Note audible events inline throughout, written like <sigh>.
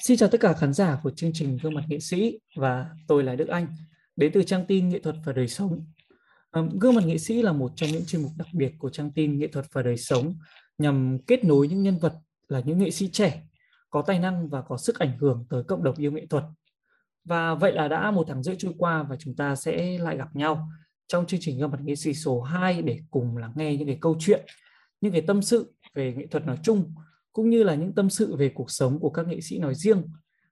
Xin chào tất cả khán giả của chương trình Gương mặt nghệ sĩ và tôi là Đức Anh đến từ trang tin nghệ thuật và đời sống. Gương mặt nghệ sĩ là một trong những chuyên mục đặc biệt của trang tin nghệ thuật và đời sống nhằm kết nối những nhân vật là những nghệ sĩ trẻ có tài năng và có sức ảnh hưởng tới cộng đồng yêu nghệ thuật. Và vậy là đã một tháng rưỡi trôi qua và chúng ta sẽ lại gặp nhau trong chương trình Gương mặt nghệ sĩ số 2 để cùng lắng nghe những cái câu chuyện, những cái tâm sự về nghệ thuật nói chung cũng như là những tâm sự về cuộc sống của các nghệ sĩ nói riêng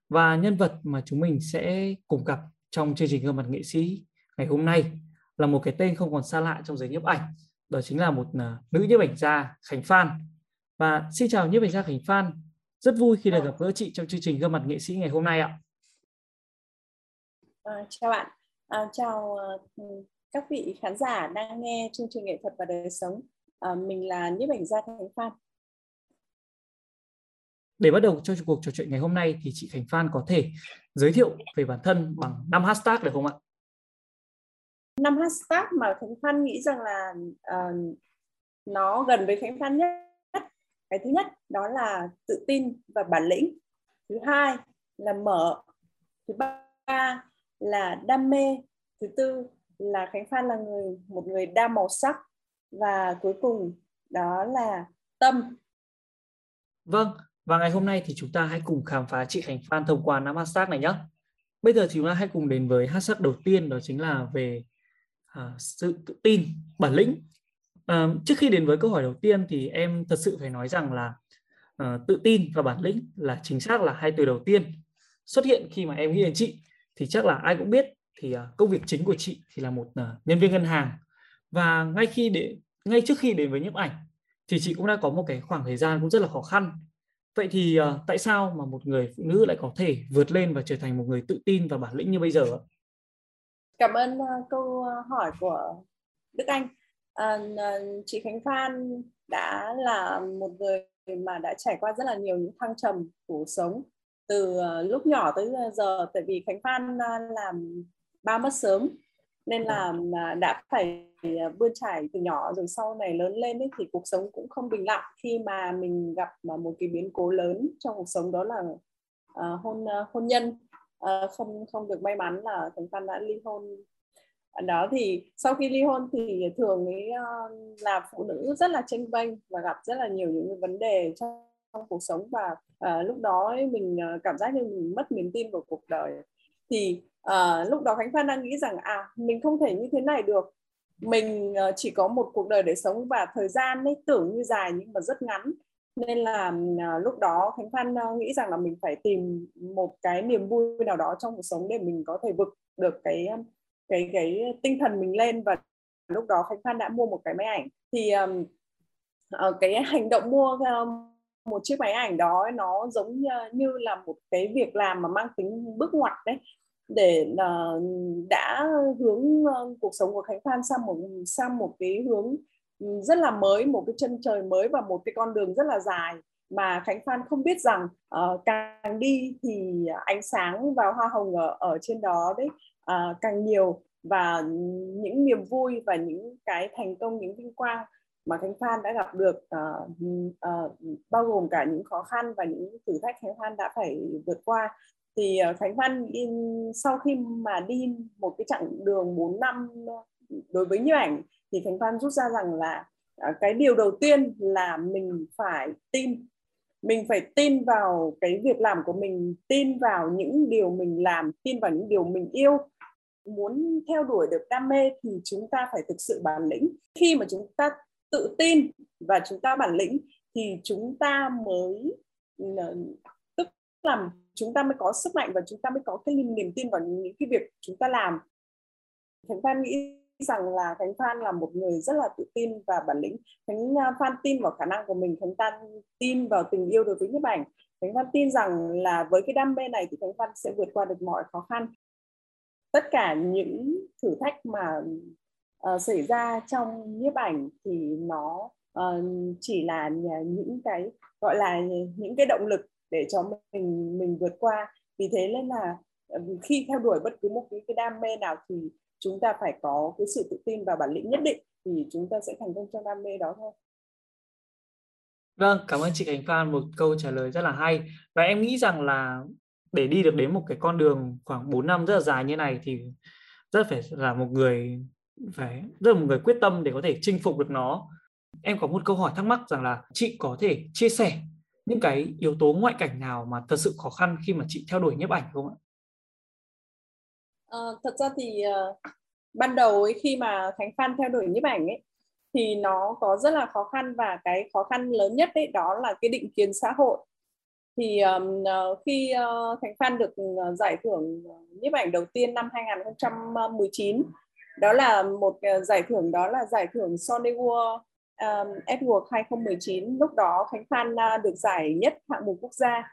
và nhân vật mà chúng mình sẽ cùng gặp trong chương trình gương mặt nghệ sĩ ngày hôm nay là một cái tên không còn xa lạ trong giới nhiếp ảnh đó chính là một à, nữ nhiếp ảnh gia Khánh Phan. Và xin chào nhiếp ảnh gia Khánh Phan rất vui khi được gặp gỡ chị trong chương trình gương mặt nghệ sĩ ngày hôm nay ạ. À, chào bạn. À, chào uh, các vị khán giả đang nghe chương trình nghệ thuật và đời sống. À, mình là nhiếp ảnh gia Khánh Phan để bắt đầu cho cuộc trò chuyện ngày hôm nay thì chị Khánh Phan có thể giới thiệu về bản thân bằng năm hashtag được không ạ? Năm hashtag mà Khánh Phan nghĩ rằng là uh, nó gần với Khánh Phan nhất. Cái thứ nhất đó là tự tin và bản lĩnh. Thứ hai là mở. Thứ ba là đam mê. Thứ tư là Khánh Phan là người một người đa màu sắc và cuối cùng đó là tâm. Vâng, và ngày hôm nay thì chúng ta hãy cùng khám phá chị Khánh Phan thông qua năm hashtag này nhé. Bây giờ thì chúng ta hãy cùng đến với hashtag đầu tiên đó chính là về à, sự tự tin, bản lĩnh. À, trước khi đến với câu hỏi đầu tiên thì em thật sự phải nói rằng là à, tự tin và bản lĩnh là chính xác là hai từ đầu tiên xuất hiện khi mà em nghĩ đến chị thì chắc là ai cũng biết thì à, công việc chính của chị thì là một à, nhân viên ngân hàng và ngay khi để ngay trước khi đến với nhiếp ảnh thì chị cũng đã có một cái khoảng thời gian cũng rất là khó khăn Vậy thì uh, tại sao mà một người phụ nữ lại có thể vượt lên và trở thành một người tự tin và bản lĩnh như bây giờ? Cảm ơn uh, câu hỏi của Đức Anh. Uh, chị Khánh Phan đã là một người mà đã trải qua rất là nhiều những thăng trầm cuộc sống từ lúc nhỏ tới giờ tại vì Khánh Phan làm ba mất sớm nên là đã phải À, bươn trải từ nhỏ rồi sau này lớn lên ấy, thì cuộc sống cũng không bình lặng. Khi mà mình gặp à, một cái biến cố lớn trong cuộc sống đó là uh, hôn uh, hôn nhân uh, không không được may mắn là chúng Phan đã ly hôn. Đó thì sau khi ly hôn thì thường ấy uh, là phụ nữ rất là tranh vênh và gặp rất là nhiều những vấn đề trong, trong cuộc sống và uh, lúc đó ấy, mình uh, cảm giác như mình mất niềm tin vào cuộc đời. Thì uh, lúc đó khánh phan đang nghĩ rằng à mình không thể như thế này được mình ờ, chỉ có một cuộc đời để sống và thời gian ấy tưởng như dài nhưng mà rất ngắn. Nên là ờ, lúc đó khánh phan ờ, nghĩ rằng là mình phải tìm một cái niềm vui nào đó trong cuộc sống để mình có thể vực được cái cái cái tinh thần mình lên. Và lúc đó khánh phan đã mua một cái máy ảnh. Thì um, cái hành động mua một chiếc máy ảnh đó nó giống như, như là một cái việc làm mà mang tính bước ngoặt đấy để uh, đã hướng uh, cuộc sống của Khánh Phan sang một sang một cái hướng ừ, rất là mới một cái chân trời mới và một cái con đường rất là dài mà Khánh Phan không biết rằng uh, càng đi thì ánh sáng và hoa hồng ở ở trên đó đấy uh, càng nhiều và những niềm vui và những cái thành công những vinh quang mà Khánh Phan đã gặp được uh, uh, bao gồm cả những khó khăn và những thử thách Khánh Phan đã phải vượt qua thì ờ, Khánh Văn in, sau khi mà đi một cái chặng đường 4 năm ờ, đối với nhiếp ảnh thì Khánh Văn rút ra rằng là ờ, cái điều đầu tiên là mình phải tin. Mình phải tin vào cái việc làm của mình tin vào những điều mình làm tin vào những điều mình yêu. Muốn theo đuổi được đam mê thì chúng ta phải thực sự bản lĩnh. Khi mà chúng ta tự tin và chúng ta bản lĩnh thì chúng ta mới là chúng ta mới có sức mạnh và chúng ta mới có cái niềm tin vào những cái việc chúng ta làm. Khánh phan nghĩ rằng là khánh phan là một người rất là tự tin và bản lĩnh. Khánh à, phan tin vào khả năng của mình khánh phan tin vào tình yêu đối với nhiếp ảnh. Khánh phan tin rằng là với cái đam mê này thì khánh phan sẽ vượt qua được mọi khó khăn. Tất cả những thử thách mà uh, xảy ra trong nhiếp ảnh thì nó uh, chỉ là những cái gọi là những cái động lực để cho mình mình vượt qua vì thế nên là khi theo đuổi bất cứ một cái, cái đam mê nào thì chúng ta phải có cái sự tự tin và bản lĩnh nhất định thì chúng ta sẽ thành công trong đam mê đó thôi Vâng, cảm ơn chị Khánh Phan một câu trả lời rất là hay. Và em nghĩ rằng là để đi được đến một cái con đường khoảng 4 năm rất là dài như này thì rất phải là một người phải rất là một người quyết tâm để có thể chinh phục được nó. Em có một câu hỏi thắc mắc rằng là chị có thể chia sẻ những cái yếu tố ngoại cảnh nào mà thật sự khó khăn khi mà chị theo đuổi nhiếp ảnh không ạ? À, thật ra thì uh, ban đầu ấy, khi mà Khánh Phan theo đuổi nhiếp ảnh ấy thì nó có rất là khó khăn và cái khó khăn lớn nhất đấy đó là cái định kiến xã hội thì um, khi uh, Khánh Phan được giải thưởng nhiếp ảnh đầu tiên năm 2019 đó là một giải thưởng đó là giải thưởng Sony World um, Edward 2019 lúc đó Khánh Phan uh, được giải nhất hạng mục quốc gia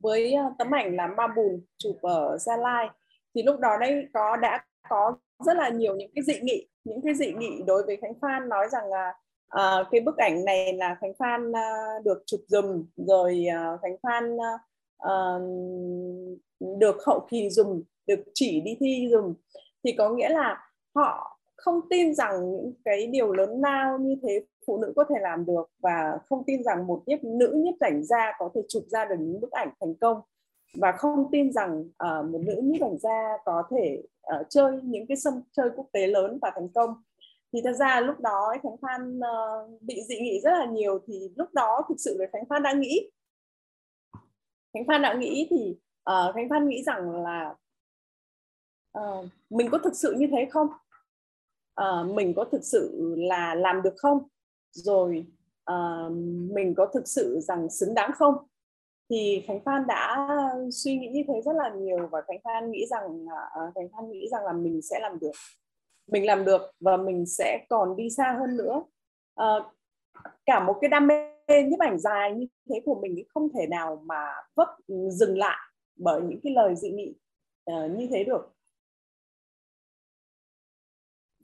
với uh, tấm ảnh là Ma Bùn chụp ở Gia Lai. Thì lúc đó đây có đã có rất là nhiều những cái dị nghị những cái dị nghị đối với Khánh Phan nói rằng là uh, cái bức ảnh này là Khánh Phan uh, được chụp dùm rồi uh, Khánh Phan uh, được hậu kỳ dùm được chỉ đi thi dùm. Thì có nghĩa là họ không tin rằng những cái điều lớn lao như thế phụ nữ có thể làm được và không tin rằng một nhiếp nữ nhiếp ảnh gia có thể chụp ra được những bức ảnh thành công và không tin rằng uh, một nữ nhiếp ảnh gia có thể uh, chơi những cái sân chơi quốc tế lớn và thành công. Thì thật ra lúc đó Khánh Phan uh, bị dị nghị rất là nhiều thì lúc đó thực sự là Khánh Phan đã nghĩ. Khánh Phan đã nghĩ thì uh, Khánh Phan nghĩ rằng là uh, mình có thực sự như thế không? Uh, mình có thực sự là làm được không? Rồi uh, mình có thực sự rằng xứng đáng không? Thì Khánh Phan đã suy nghĩ như thế rất là nhiều và Khánh Phan nghĩ rằng uh, Khánh Phan nghĩ rằng là mình sẽ làm được. Mình làm được và mình sẽ còn đi xa hơn nữa. Uh, cả một cái đam mê nhiếp ảnh dài như thế của mình không thể nào mà vấp dừng lại bởi những cái lời dị nghị uh, như thế được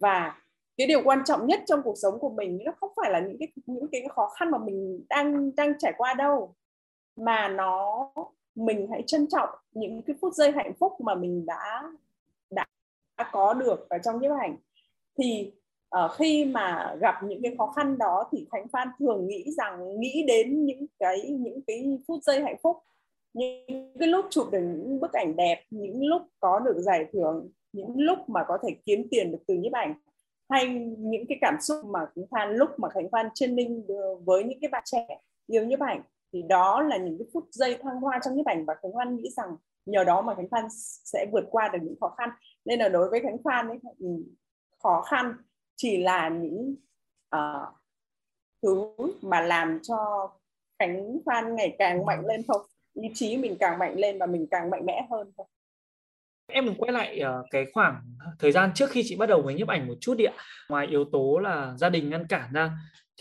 và cái điều quan trọng nhất trong cuộc sống của mình nó không phải là những cái những cái khó khăn mà mình đang đang trải qua đâu mà nó mình hãy trân trọng những cái phút giây hạnh phúc mà mình đã đã, đã có được ở trong nhiếp ảnh. Thì uh, khi mà gặp những cái khó khăn đó thì Khánh Phan thường nghĩ rằng nghĩ đến những cái những cái phút giây hạnh phúc những cái lúc chụp được những bức ảnh đẹp những lúc có được giải thưởng những lúc mà có thể kiếm tiền được từ nhiếp ảnh hay những cái cảm xúc mà Khánh Phan lúc mà Khánh Phan training với những cái bạn trẻ yêu nhiếp ảnh thì đó là những cái phút giây thăng hoa trong nhiếp ảnh. Và Khánh Phan nghĩ rằng nhờ đó mà Khánh Phan sẽ vượt qua được những khó khăn. Nên là đối với Khánh Phan ấy, khó khăn chỉ là những uh, thứ mà làm cho Khánh Phan ngày càng mạnh lên thôi. Ý chí mình càng mạnh lên và mình càng mạnh mẽ hơn thôi em mình quay lại ờ, cái khoảng thời gian trước khi chị bắt đầu với nhiếp ảnh một chút đi ạ. Ngoài yếu tố là gia đình ngăn cản ra,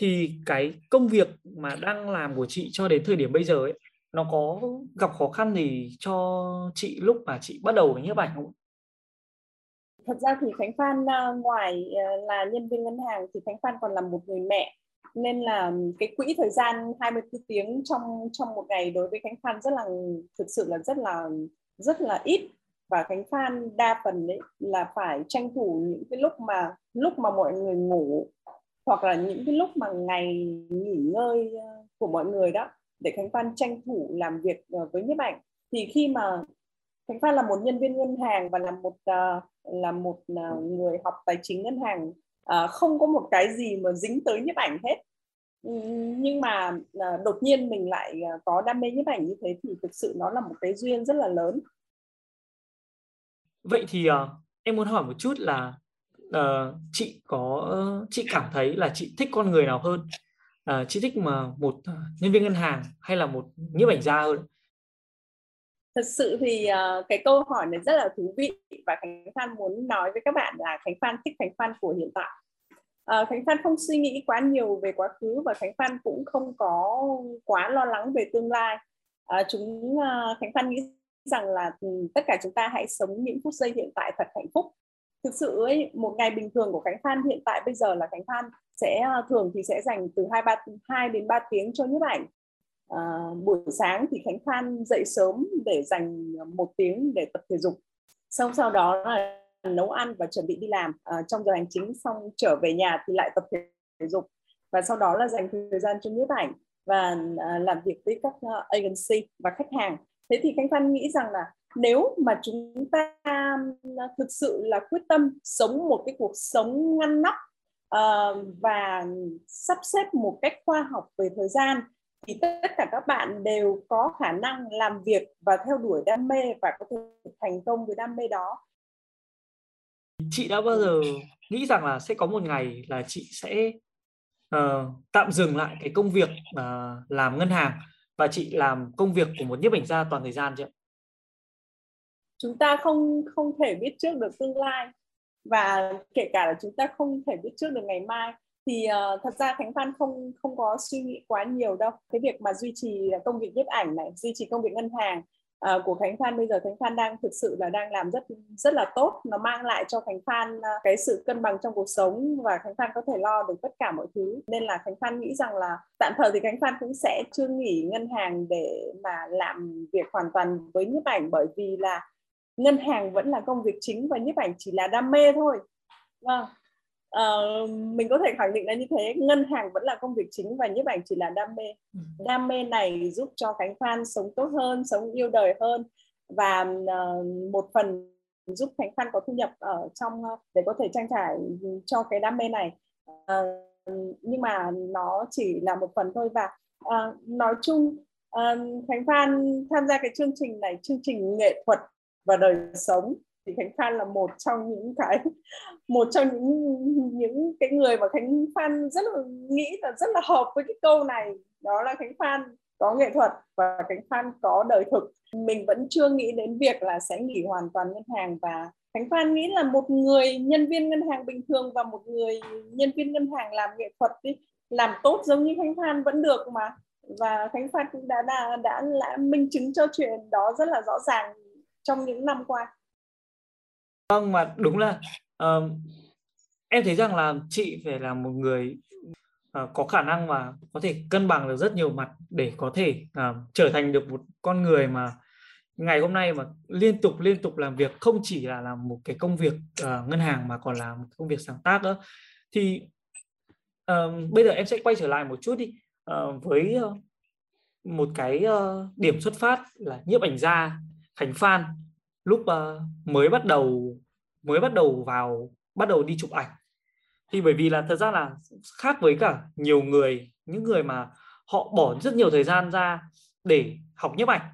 thì cái công việc mà đang làm của chị cho đến thời điểm bây giờ ấy, nó có gặp khó khăn gì cho chị lúc mà chị bắt đầu với nhiếp ảnh không? Thật ra thì Khánh Phan à, ngoài ờ, là nhân viên ngân hàng thì Khánh Phan còn là một người mẹ. Nên là cái quỹ thời gian 24 tiếng trong trong một ngày đối với Khánh Phan rất là, thực sự là rất là rất là ít và Khánh Phan đa phần đấy là phải tranh thủ những cái lúc mà lúc mà mọi người ngủ, hoặc là những cái lúc mà ngày nghỉ ngơi ờ, của mọi người đó, để Khánh Phan tranh thủ làm việc ờ, với nhiếp ảnh. Thì khi mà Khánh Phan là một nhân viên ngân hàng và là một ờ, là một người học tài chính ngân hàng không có một cái gì mà dính tới nhiếp ảnh hết. Ừ, nhưng mà đột nhiên mình lại có đam mê nhiếp ảnh như thế thì thực sự nó là một cái duyên rất là lớn vậy thì uh, em muốn hỏi một chút là uh, chị có chị cảm thấy là chị thích con người nào hơn? Uh, chị thích mà một nhân viên ngân hàng hay là một nhiếp ảnh gia hơn? Thật sự thì uh, cái câu hỏi này rất là thú vị và khánh phan muốn nói với các bạn là khánh phan thích khánh phan của hiện tại. Uh, khánh phan không suy nghĩ quá nhiều về quá khứ và khánh phan cũng không có quá lo lắng về tương lai. Uh, chúng uh, khánh phan nghĩ rằng là ừ, tất cả chúng ta hãy sống những phút giây hiện tại thật hạnh phúc. Thực sự ấy, một ngày bình thường của Khánh Phan hiện tại bây giờ là Khánh Phan sẽ ờ, thường thì sẽ dành từ hai ba hai đến 3 tiếng cho nhiếp ảnh. À, buổi sáng thì Khánh Phan dậy sớm để dành ờ, một tiếng để tập thể dục. Xong sau đó là nấu ăn và chuẩn bị đi làm. À, trong giờ hành chính xong trở về nhà thì lại tập thể dục. Và sau đó là dành thời gian cho nhiếp ảnh và à, làm việc với các agency và khách hàng thế thì khánh phan nghĩ rằng là nếu mà chúng ta à, thực sự là quyết tâm sống một cái cuộc sống ngăn nắp uh, và sắp xếp một cách khoa học về thời gian thì tất cả các bạn đều có khả năng làm việc và theo đuổi đam mê và có thể thành công với đam mê đó. Chị đã bao giờ nghĩ rằng là sẽ có một ngày là chị sẽ uh, tạm dừng lại cái công việc uh, làm ngân hàng? Và chị làm công việc của một nhiếp ảnh gia toàn thời gian chưa? Chúng ta không không thể biết trước được tương lai. Và kể cả là chúng ta không thể biết trước được ngày mai. Thì uh, thật ra Khánh Phan không không có suy nghĩ quá nhiều đâu. Cái việc mà duy trì công việc nhiếp ảnh này duy trì công việc ngân hàng uh, của Khánh Phan. Bây giờ Khánh Phan đang thực sự là đang làm rất rất là tốt. Nó mang lại cho Khánh Phan uh, cái sự cân bằng trong cuộc sống và Khánh Phan có thể lo được tất cả mọi thứ. Nên là Khánh Phan nghĩ rằng là tạm thời thì Khánh Phan cũng sẽ chưa nghỉ ngân hàng để mà làm việc hoàn toàn với nhiếp ảnh bởi vì là ngân hàng vẫn là công việc chính và nhiếp ảnh chỉ là đam mê thôi. Vâng uh, mình có thể khẳng định là như thế. Ngân hàng vẫn là công việc chính và nhiếp ảnh chỉ là đam mê. Ừ. đam mê này giúp cho Khánh Phan sống tốt hơn sống yêu đời hơn và uh, một phần giúp Khánh Phan có thu nhập ở trong để có thể trang trải cho cái đam mê này. Uh, nhưng mà nó chỉ là một phần thôi và uh, nói chung uh, Khánh Phan tham gia cái chương trình này chương trình nghệ thuật và đời sống thì Khánh Phan là một trong những cái một trong những những cái người mà Khánh Phan rất là nghĩ là rất là hợp với cái câu này. Đó là Khánh Phan có nghệ thuật và Khánh Phan có đời thực. Mình vẫn chưa nghĩ đến việc là sẽ nghỉ hoàn toàn ngân hàng và Khánh Phan nghĩ là một người nhân viên ngân hàng bình thường và một người nhân viên ngân hàng làm nghệ thuật đi làm tốt giống như Khánh Phan vẫn được mà. Và Khánh Phan cũng đã đã đã, đã minh chứng cho chuyện đó rất là rõ ràng trong những năm qua vâng mà đúng là uh, em thấy rằng là chị phải là một người uh, có khả năng mà có thể cân bằng được rất nhiều mặt để có thể uh, trở thành được một con người mà ngày hôm nay mà liên tục liên tục làm việc không chỉ là làm một cái công việc uh, ngân hàng mà còn là một công việc sáng tác nữa. Thì uh, bây giờ em sẽ quay trở lại một chút đi. Uh, với uh, một cái uh, điểm xuất phát là nhiếp ảnh gia Khánh Phan lúc uh, mới bắt đầu mới bắt đầu vào bắt đầu đi chụp ảnh. Thì bởi vì là thật ra là khác với cả nhiều người những người mà họ bỏ rất nhiều thời gian ra để học nhiếp ảnh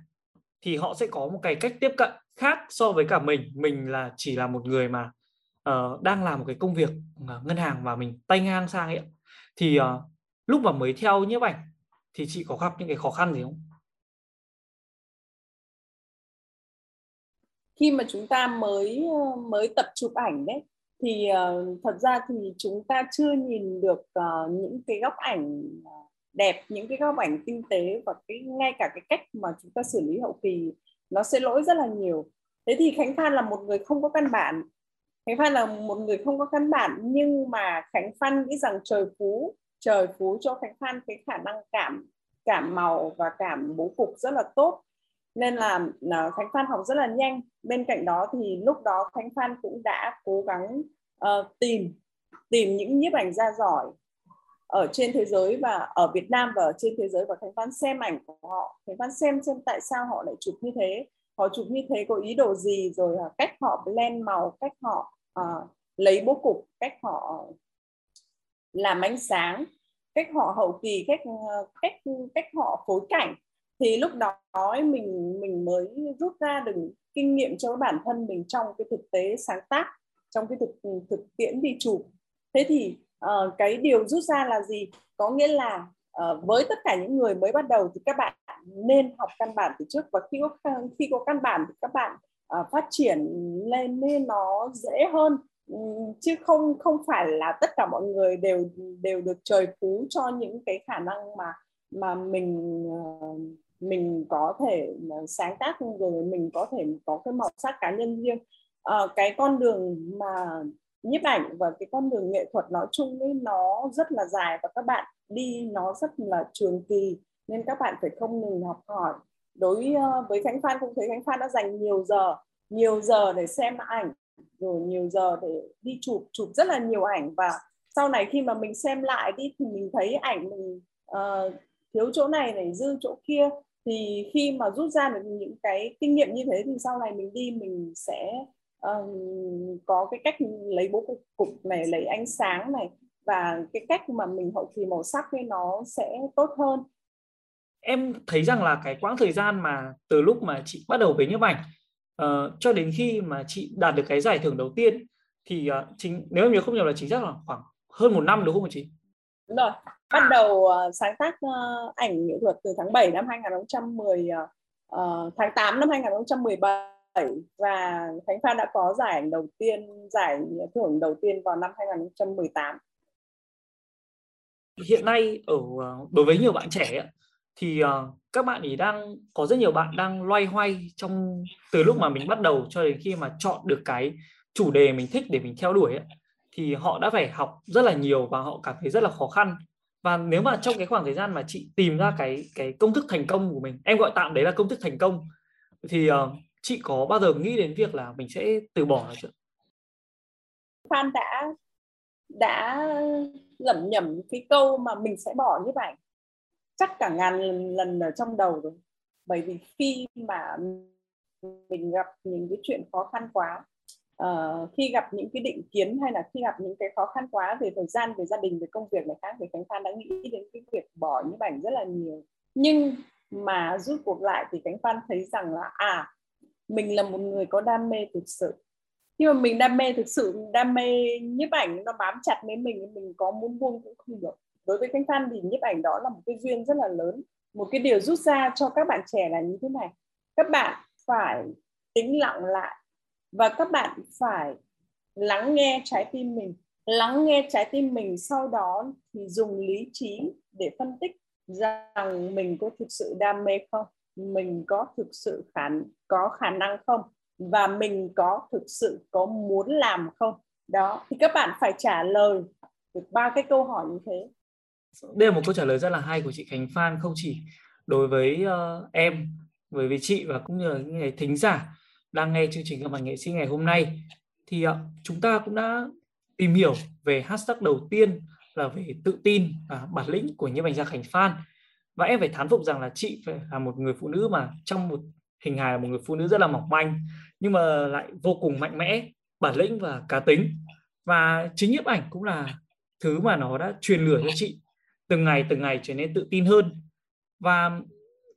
thì họ sẽ có một cái cách tiếp cận khác so với cả mình. Mình là chỉ là một người mà uh, đang làm một cái công việc uh, ngân hàng và mình tay ngang sang ấy thì uh, lúc mà mới theo nhiếp ảnh thì chị có gặp những cái khó khăn gì không? Khi mà chúng ta mới ờ, mới tập chụp ảnh đấy thì uh, thật ra thì chúng ta chưa nhìn được uh, những cái góc ảnh đẹp những cái góc ảnh tinh tế và cái ngay cả cái cách mà chúng ta xử lý hậu kỳ nó sẽ lỗi rất là nhiều. Thế thì khánh phan là một người không có căn bản. Khánh phan là một người không có căn bản nhưng mà khánh phan nghĩ rằng trời phú trời phú cho khánh phan cái khả năng cảm cảm màu và cảm bố cục rất là tốt nên là uh, Khánh Phan học rất là nhanh. Bên cạnh đó thì lúc đó Khánh Phan cũng đã cố gắng uh, tìm tìm những nhiếp ảnh gia giỏi ở trên thế giới và ở Việt Nam và ở trên thế giới và Khánh Phan xem ảnh của họ. Khánh Phan xem xem tại sao họ lại chụp như thế. Họ chụp như thế có ý đồ gì rồi à, cách họ blend màu cách họ uh, lấy bố cục cách họ làm ánh sáng cách họ hậu kỳ cách ờ, cách cách họ phối cảnh thì lúc đó mình mình mới rút ra được kinh nghiệm cho bản thân mình trong cái thực tế sáng tác trong cái thực thực tiễn đi chụp. Thế thì uh, cái điều rút ra là gì? Có nghĩa là uh, với tất cả những người mới bắt đầu thì các bạn nên học căn bản từ trước và khi có khi có căn bản thì các bạn uh, phát triển lên nên nó dễ hơn. Ừ, chứ không không phải là tất cả mọi người đều đều được trời phú cho những cái khả năng mà mà mình uh, mình có thể sáng tác rồi mình có thể có cái màu sắc cá nhân riêng. À, cái con đường mà nhiếp ảnh và cái con đường nghệ thuật nói chung ấy nó rất là dài và các bạn đi nó rất là trường kỳ nên các bạn phải không ngừng học hỏi. Đối ờ, với khánh phan cũng thấy khánh phan đã dành nhiều giờ nhiều giờ để xem ảnh rồi nhiều giờ để đi chụp chụp rất là nhiều ảnh và sau này khi mà mình xem lại đi thì mình thấy ảnh mình uh, thiếu chỗ này này dư chỗ kia thì khi mà rút ra được những cái kinh nghiệm như thế thì sau này mình đi mình sẽ um, có cái cách lấy bố cục, cục này lấy ánh sáng này và cái cách mà mình hậu kỳ màu sắc ấy nó sẽ tốt hơn em thấy rằng là cái quãng thời gian mà từ lúc mà chị bắt đầu với nhiếp ảnh uh, cho đến khi mà chị đạt được cái giải thưởng đầu tiên thì uh, chính nếu em nhớ không nhầm là chính xác là khoảng hơn một năm đúng không chị? Đúng rồi. Bắt đầu uh, sáng tác uh, ảnh nghệ thuật từ tháng 7 năm 2010 uh, tháng 8 năm 2017 và Khánh Phan đã có giải ảnh đầu tiên, giải thưởng đầu tiên vào năm 2018. Hiện nay ở đối với nhiều bạn trẻ thì các bạn ý đang có rất nhiều bạn đang loay hoay trong từ lúc mà mình bắt đầu cho đến khi mà chọn được cái chủ đề mình thích để mình theo đuổi ấy, thì họ đã phải học rất là nhiều và họ cảm thấy rất là khó khăn và nếu mà trong cái khoảng thời gian mà chị tìm ra cái cái công thức thành công của mình em gọi tạm đấy là công thức thành công thì uh, chị có bao giờ nghĩ đến việc là mình sẽ từ bỏ chưa? Phan đã đã lẩm nhẩm cái câu mà mình sẽ bỏ như vậy. Chắc cả ngàn lần, lần ở trong đầu rồi. Bởi vì khi mà mình gặp những cái chuyện khó khăn quá uh, khi gặp những cái định kiến hay là khi gặp những cái khó khăn quá về thời gian về gia đình về công việc này khác thì khánh phan đã nghĩ đến cái việc bỏ những ảnh rất là nhiều. Nhưng mà rút cuộc lại thì khánh phan thấy rằng là à mình là một người có đam mê thực sự. Nhưng mà mình đam mê thực sự đam mê nhiếp ảnh nó bám chặt lấy mình mình có muốn buông cũng không được. Đối với khánh phan thì nhiếp ảnh đó là một cái duyên rất là lớn một cái điều rút ra cho các bạn trẻ là như thế này. Các bạn phải tĩnh lặng lại và các bạn phải lắng nghe trái tim mình. Lắng nghe trái tim mình sau đó thì dùng lý trí để phân tích rằng mình có thực sự đam mê không mình có thực sự khả có khả năng không và mình có thực sự có muốn làm không. Đó thì các bạn phải trả lời được ba cái câu hỏi như thế. Đây là một câu trả lời rất là hay của chị Khánh Phan không chỉ đối với uh, em với với chị và cũng như là những người thính giả đang nghe chương trình gặp bạn nghệ sĩ ngày hôm nay. Thì uh, chúng ta cũng đã tìm hiểu về hashtag đầu tiên là về tự tin và bản lĩnh của nhiếp ảnh gia Khánh Phan. Và em phải thán phục rằng là chị phải là một người phụ nữ mà trong một hình hài là một người phụ nữ rất là mỏng manh nhưng mà lại vô cùng mạnh mẽ bản lĩnh và cá tính. Và chính nhiếp ảnh cũng là thứ mà nó đã truyền lửa cho chị từng ngày từng ngày trở nên tự tin hơn. Và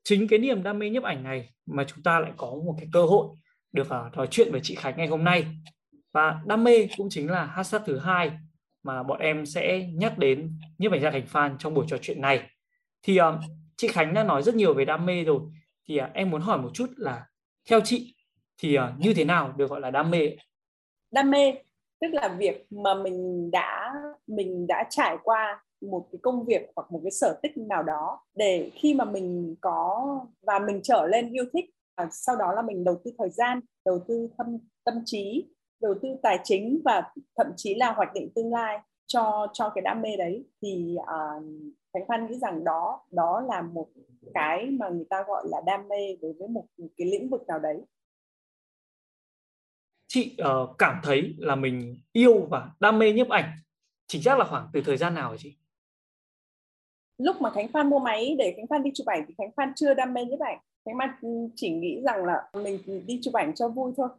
chính cái niềm đam mê nhiếp ảnh này mà chúng ta lại có một cái cơ hội được uh, trò chuyện với chị Khánh ngày hôm nay. Và đam mê cũng chính là hashtag thứ hai mà bọn em sẽ nhắc đến nhiếp ảnh gia Khánh Phan trong buổi trò chuyện này. Thì uh, chị Khánh đã nói rất nhiều về đam mê rồi. Thì uh, em muốn hỏi một chút là theo chị thì uh, như thế nào được gọi là đam mê đam mê tức là việc mà mình đã mình đã trải qua một cái công việc hoặc một cái sở thích nào đó để khi mà mình có và mình trở lên yêu thích sau đó là mình đầu tư thời gian đầu tư tâm tâm trí đầu tư tài chính và thậm chí là hoạch định tương lai cho cho cái đam mê đấy. Thì uh, Khánh Phan nghĩ rằng đó đó là một cái mà người ta gọi là đam mê đối với một, cái lĩnh vực nào đấy. Chị uh, cảm thấy là mình yêu và đam mê nhiếp ảnh chính xác là khoảng từ thời gian nào hả chị? Lúc mà Khánh Phan mua máy để Khánh Phan đi chụp ảnh thì Khánh Phan chưa đam mê nhiếp ảnh Khánh Phan chỉ nghĩ rằng là mình đi chụp ảnh cho vui thôi.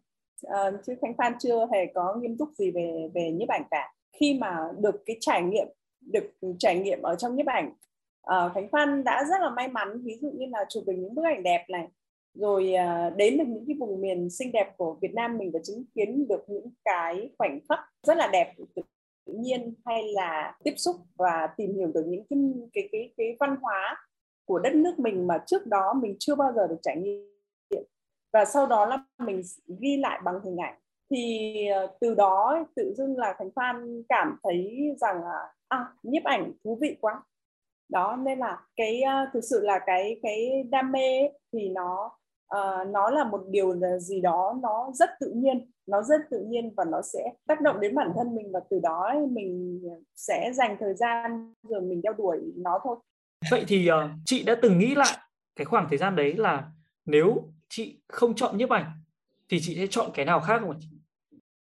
À, chứ Khánh Phan chưa hề có nghiêm túc gì về về nhiếp ảnh cả. Khi mà được cái trải nghiệm được trải nghiệm ở trong nhiếp ảnh à, Khánh Phan đã rất là may mắn. Ví dụ như là chụp được những bức ảnh đẹp này rồi à, đến được những cái vùng miền xinh đẹp của Việt Nam mình và chứng kiến được những cái khoảnh khắc rất là đẹp tự nhiên hay là tiếp xúc và tìm hiểu được những cái cái cái, cái văn hóa của đất nước mình mà trước đó mình chưa bao giờ được trải nghiệm. Và sau đó là mình ghi lại bằng hình ảnh. Thì ờ, từ đó tự dưng là thành phan cảm thấy rằng là à nhiếp ảnh thú vị quá. Đó nên là cái ờ, thực sự là cái cái đam mê ấy, thì nó uh, nó là một điều gì đó nó rất tự nhiên nó rất tự nhiên và nó sẽ tác động đến bản thân mình và từ đó mình sẽ dành thời gian rồi mình đeo đuổi nó thôi vậy thì uh, chị đã từng nghĩ lại cái khoảng thời gian đấy là nếu chị không chọn nhiếp ảnh thì chị sẽ chọn cái nào khác không chị?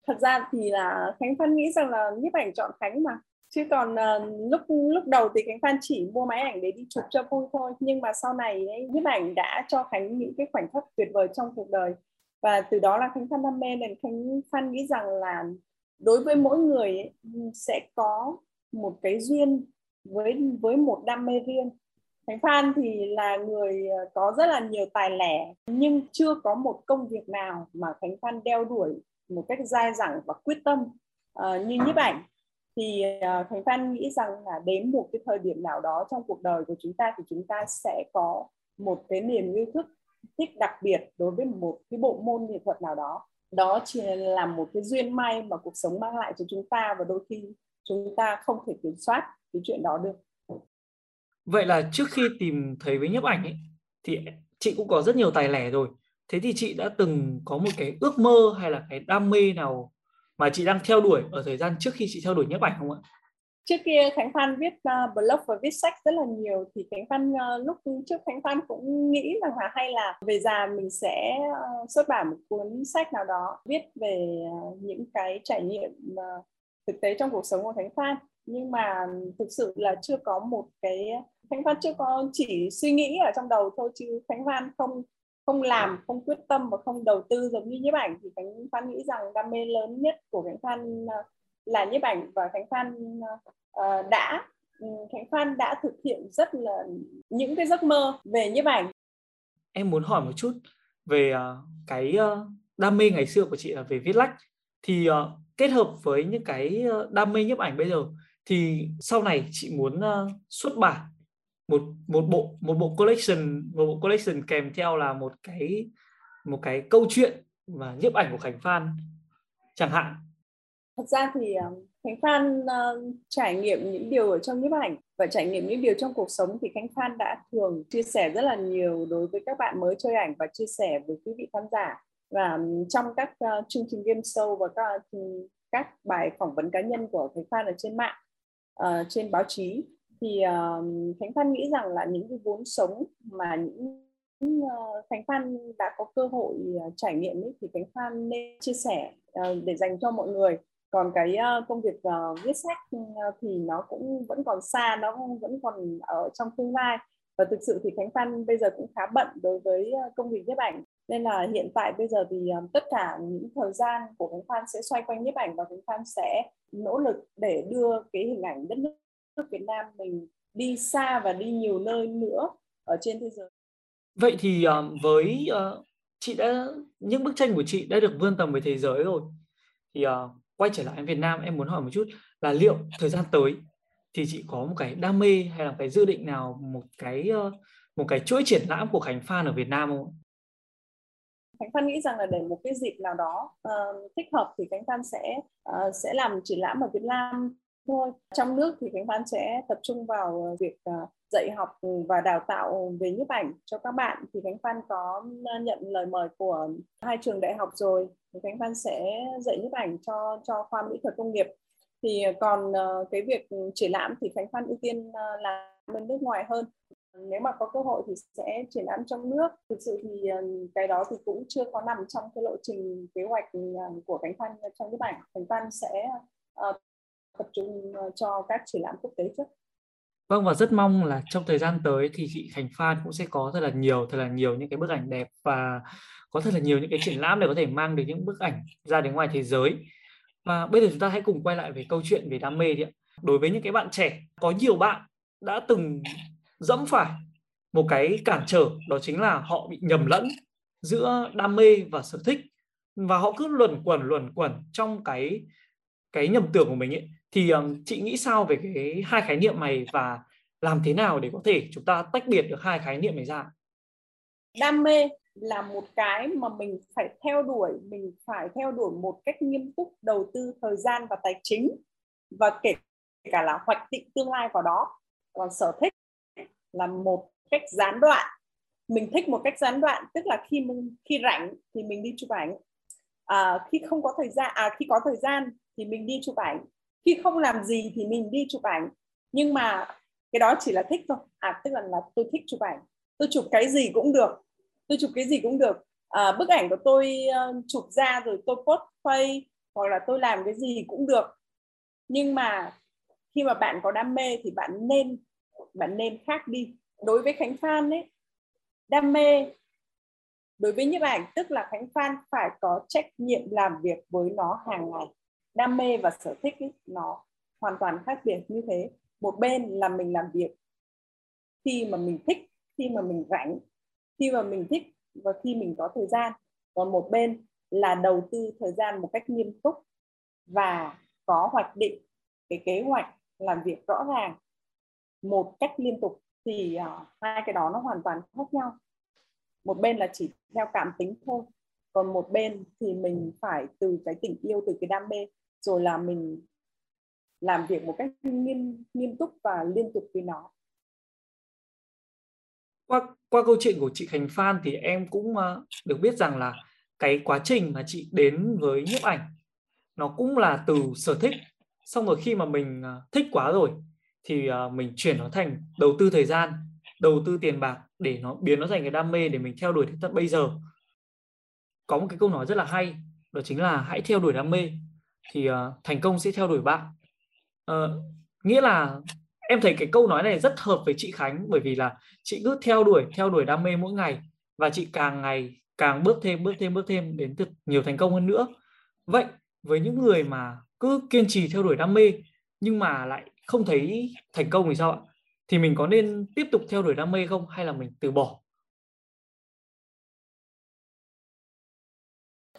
Thật ra thì là Khánh Phan nghĩ rằng là nhiếp ảnh chọn Khánh mà. Chứ còn uh, lúc lúc đầu thì khánh phan chỉ mua máy ảnh để đi chụp cho vui thôi. Nhưng mà sau này nhiếp ảnh đã cho khánh những cái khoảnh khắc tuyệt vời trong cuộc đời. Và từ đó là khánh phan đam mê nên khánh phan nghĩ rằng là đối với mỗi người ấy, sẽ có một cái duyên với với một đam mê riêng. Khánh Phan thì là người ờ, có rất là nhiều tài lẻ nhưng chưa có một công việc nào mà Khánh Phan đeo đuổi một cách dai dẳng và quyết tâm uh, như nhiếp ảnh. Thì uh, Khánh Phan nghĩ rằng là đến một cái thời điểm nào đó trong cuộc đời của chúng ta thì chúng ta sẽ có một cái niềm yêu thích thích đặc biệt đối với một cái bộ môn nghệ thuật nào đó. Đó chỉ là một cái duyên may mà cuộc sống mang lại cho chúng ta và đôi khi chúng ta không thể kiểm soát cái chuyện đó được vậy là trước khi tìm thấy với nhiếp ảnh ấy, thì chị cũng có rất nhiều tài lẻ rồi thế thì chị đã từng có một cái ước mơ hay là cái đam mê nào mà chị đang theo đuổi ở thời gian trước khi chị theo đuổi nhiếp ảnh không ạ? Trước kia Khánh Phan viết uh, blog và viết sách rất là nhiều thì Khánh Phan uh, lúc trước Khánh Phan cũng nghĩ rằng là hay là về già mình sẽ uh, xuất bản một cuốn sách nào đó viết về uh, những cái trải nghiệm uh, thực tế trong cuộc sống của Khánh Phan. Nhưng mà thực sự là chưa có một cái Khánh Phan chưa có chỉ suy nghĩ ở trong đầu thôi chứ Khánh Phan không không làm không quyết tâm và không đầu tư giống như nhiếp ảnh. Thì khánh phan nghĩ rằng đam mê lớn nhất của khánh phan ờ, là nhiếp ảnh và khánh phan uh, đã ừ, thánh khánh phan đã thực hiện rất là những cái giấc mơ về nhiếp ảnh. Em muốn hỏi một chút về ờ, cái đam mê ngày xưa của chị là về viết lách. Thì kết hợp với những cái ờ, đam mê nhiếp ảnh bây giờ thì sau này chị muốn ờ, xuất bản một một bộ một bộ collection một bộ collection kèm theo là một cái một cái câu chuyện và nhiếp ảnh của Khánh Phan chẳng hạn. Thật ra thì ờ, Khánh Phan uh, trải nghiệm những điều ở trong nhiếp ảnh và trải nghiệm những điều trong cuộc sống thì Khánh Phan đã thường chia sẻ rất là nhiều đối với các bạn mới chơi ảnh và chia sẻ với quý vị khán giả và trong các uh, chương trình game show và các các bài phỏng vấn cá nhân của Khánh Phan ở trên mạng uh, trên báo chí thì uh, Khánh Phan nghĩ rằng là những cái vốn sống mà những uh, Khánh Phan đã có cơ hội uh, trải nghiệm ấy, thì Khánh Phan nên chia sẻ uh, để dành cho mọi người. Còn cái uh, công việc uh, viết sách uh, thì nó cũng vẫn còn xa nó vẫn còn ở trong tương lai. Và thực sự thì Khánh Phan bây giờ cũng khá bận đối với công việc nhiếp ảnh nên là hiện tại bây giờ thì um, tất cả những thời gian của Khánh Phan sẽ xoay quanh nhiếp ảnh và Khánh Phan sẽ nỗ lực để đưa cái hình ảnh đất nước Việt Nam mình đi xa và đi nhiều nơi nữa ở trên thế giới. Vậy thì um, với uh, chị đã những bức tranh của chị đã được vươn tầm với thế giới rồi. Thì uh, quay trở lại Việt Nam em muốn hỏi một chút là liệu thời gian tới thì chị có một cái đam mê hay là một cái dự định nào một cái uh, một cái chuỗi triển lãm của Khánh Phan ở Việt Nam không? Khánh Phan nghĩ rằng là để một cái dịp nào đó uh, thích hợp thì Khánh Phan sẽ uh, sẽ làm triển lãm ở Việt Nam thôi. Trong nước thì khánh phan sẽ tập trung vào ờ, việc uh, dạy học và đào tạo về nhiếp ảnh cho các bạn. Thì khánh phan có nhận lời mời của hai trường đại học rồi. Thì khánh phan sẽ dạy nhiếp ảnh cho cho khoa mỹ thuật công nghiệp. Thì còn cái việc triển lãm thì khánh phan ưu tiên làm bên nước ngoài hơn nếu mà có cơ hội thì sẽ triển lãm trong nước thực sự thì ờ, cái đó thì cũng chưa có nằm trong cái lộ trình kế hoạch ờ, của khánh phan ờ, trong cái ảnh khánh phan sẽ tập trung cho các triển lãm quốc tế trước Vâng và rất mong là trong thời gian tới thì chị Khánh Phan cũng sẽ có thật là nhiều thật là nhiều những cái bức ảnh đẹp và có thật là nhiều những cái triển lãm để có thể mang được những bức ảnh ra đến ngoài thế giới. Và bây giờ chúng ta hãy cùng quay lại về câu chuyện về đam mê đi ạ. Đối với những cái bạn trẻ, có nhiều bạn đã từng dẫm phải một cái cản trở đó chính là họ bị nhầm lẫn giữa đam mê và sở thích. Và họ cứ luẩn quẩn luẩn quẩn trong cái cái nhầm tưởng của mình ấy. Thì um, chị nghĩ sao về cái hai khái niệm này và làm thế nào để có thể chúng ta tách biệt được hai khái niệm này ra? Đam mê là một cái mà mình phải theo đuổi mình phải theo đuổi một cách nghiêm túc đầu tư thời gian và tài chính và kể cả là hoạch định tương lai vào đó còn sở thích là một cách gián đoạn. Mình thích một cách gián đoạn tức là khi mình khi rảnh thì mình đi chụp ảnh. À, khi không có thời gian à khi có thời gian thì mình đi chụp ảnh. Khi không làm gì thì mình đi chụp ảnh. Nhưng mà cái đó chỉ là thích thôi. À tức là là tôi thích chụp ảnh. Tôi chụp cái gì cũng được. Tôi chụp cái gì cũng được. À, bức ảnh của tôi uh, chụp ra rồi tôi post face hoặc là tôi làm cái gì cũng được. Nhưng mà khi mà bạn có đam mê thì bạn nên bạn nên khác đi. Đối với Khánh Phan ấy đam mê. Đối với nhiếp ảnh tức là Khánh Phan phải có trách nhiệm làm việc với nó hàng ngày. Đam mê và sở thích ấy, nó hoàn toàn khác biệt như thế. Một bên là mình làm việc khi mà mình thích khi mà mình rảnh khi mà mình thích và khi mình có thời gian. Còn một bên là đầu tư thời gian một cách nghiêm túc và có hoạch định cái kế hoạch làm việc rõ ràng một cách liên tục thì uh, hai cái đó nó hoàn toàn khác nhau. Một bên là chỉ theo cảm tính thôi còn một bên thì mình phải từ cái tình yêu từ cái đam mê rồi là mình làm việc một cách nghiêm nghiêm túc và liên tục với nó. Qua qua câu chuyện của chị Khánh Phan thì em cũng uh, được biết rằng là cái quá trình mà chị đến với nhiếp ảnh nó cũng là từ sở thích. Xong rồi khi mà mình uh, thích quá rồi thì uh, mình chuyển nó thành đầu tư thời gian đầu tư tiền bạc để nó biến nó thành cái đam mê để mình theo đuổi đến tận bây giờ. Có một cái câu nói rất là hay đó chính là hãy theo đuổi đam mê thì uh, thành công sẽ theo đuổi bạn. Uh, nghĩa là em thấy cái câu nói này rất hợp với chị Khánh bởi vì là chị cứ theo đuổi theo đuổi đam mê mỗi ngày và chị càng ngày càng bước thêm bước thêm bước thêm đến được nhiều thành công hơn nữa. Vậy với những người mà cứ kiên trì theo đuổi đam mê nhưng mà lại không thấy thành công thì sao ạ? Thì mình có nên tiếp tục theo đuổi đam mê không? Hay là mình từ bỏ?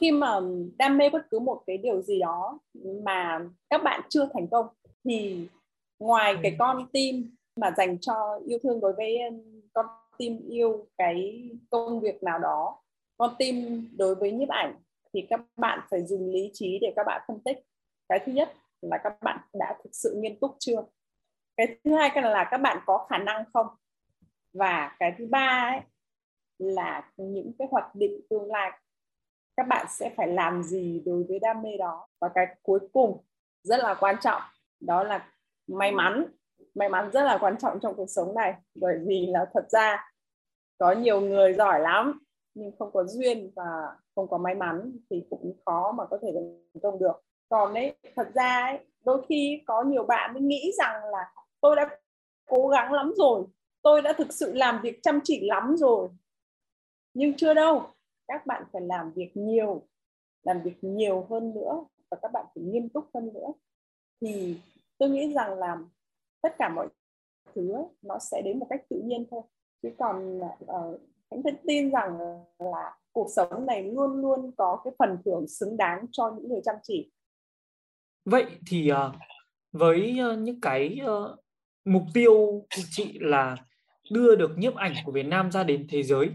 Khi mà đam mê bất cứ một cái điều gì đó mà các bạn chưa thành công thì ngoài cái con tim mà dành cho yêu thương đối với con tim yêu cái công việc nào đó con tim đối với nhiếp ảnh thì các bạn phải dùng lý trí để các bạn phân tích. Cái thứ nhất là các bạn đã thực sự nghiêm túc chưa? Cái thứ hai là các bạn có khả năng không? Và cái thứ ba ấy là những cái hoạch định tương lai, các bạn sẽ phải làm gì đối với đam mê đó? Và cái cuối cùng rất là quan trọng, đó là may mắn. May mắn rất là quan trọng trong cuộc sống này, bởi vì là thật ra có nhiều người giỏi lắm, nhưng không có duyên và không có may mắn thì cũng khó mà có thể thành công được còn đấy thật ra ấy, đôi khi có nhiều bạn mới nghĩ rằng là tôi đã cố gắng lắm rồi tôi đã thực sự làm việc chăm chỉ lắm rồi. Nhưng chưa đâu các bạn phải làm việc nhiều làm việc nhiều hơn nữa và các bạn phải nghiêm túc hơn nữa. Thì tôi nghĩ rằng là tất cả mọi thứ nó sẽ đến một cách tự nhiên thôi. Chứ còn uh, khánh thật tin rằng là cuộc sống này luôn luôn có cái phần thưởng xứng đáng cho những người chăm chỉ vậy thì uh, với uh, những cái uh, mục tiêu của chị là đưa được nhiếp ảnh của Việt Nam ra đến thế giới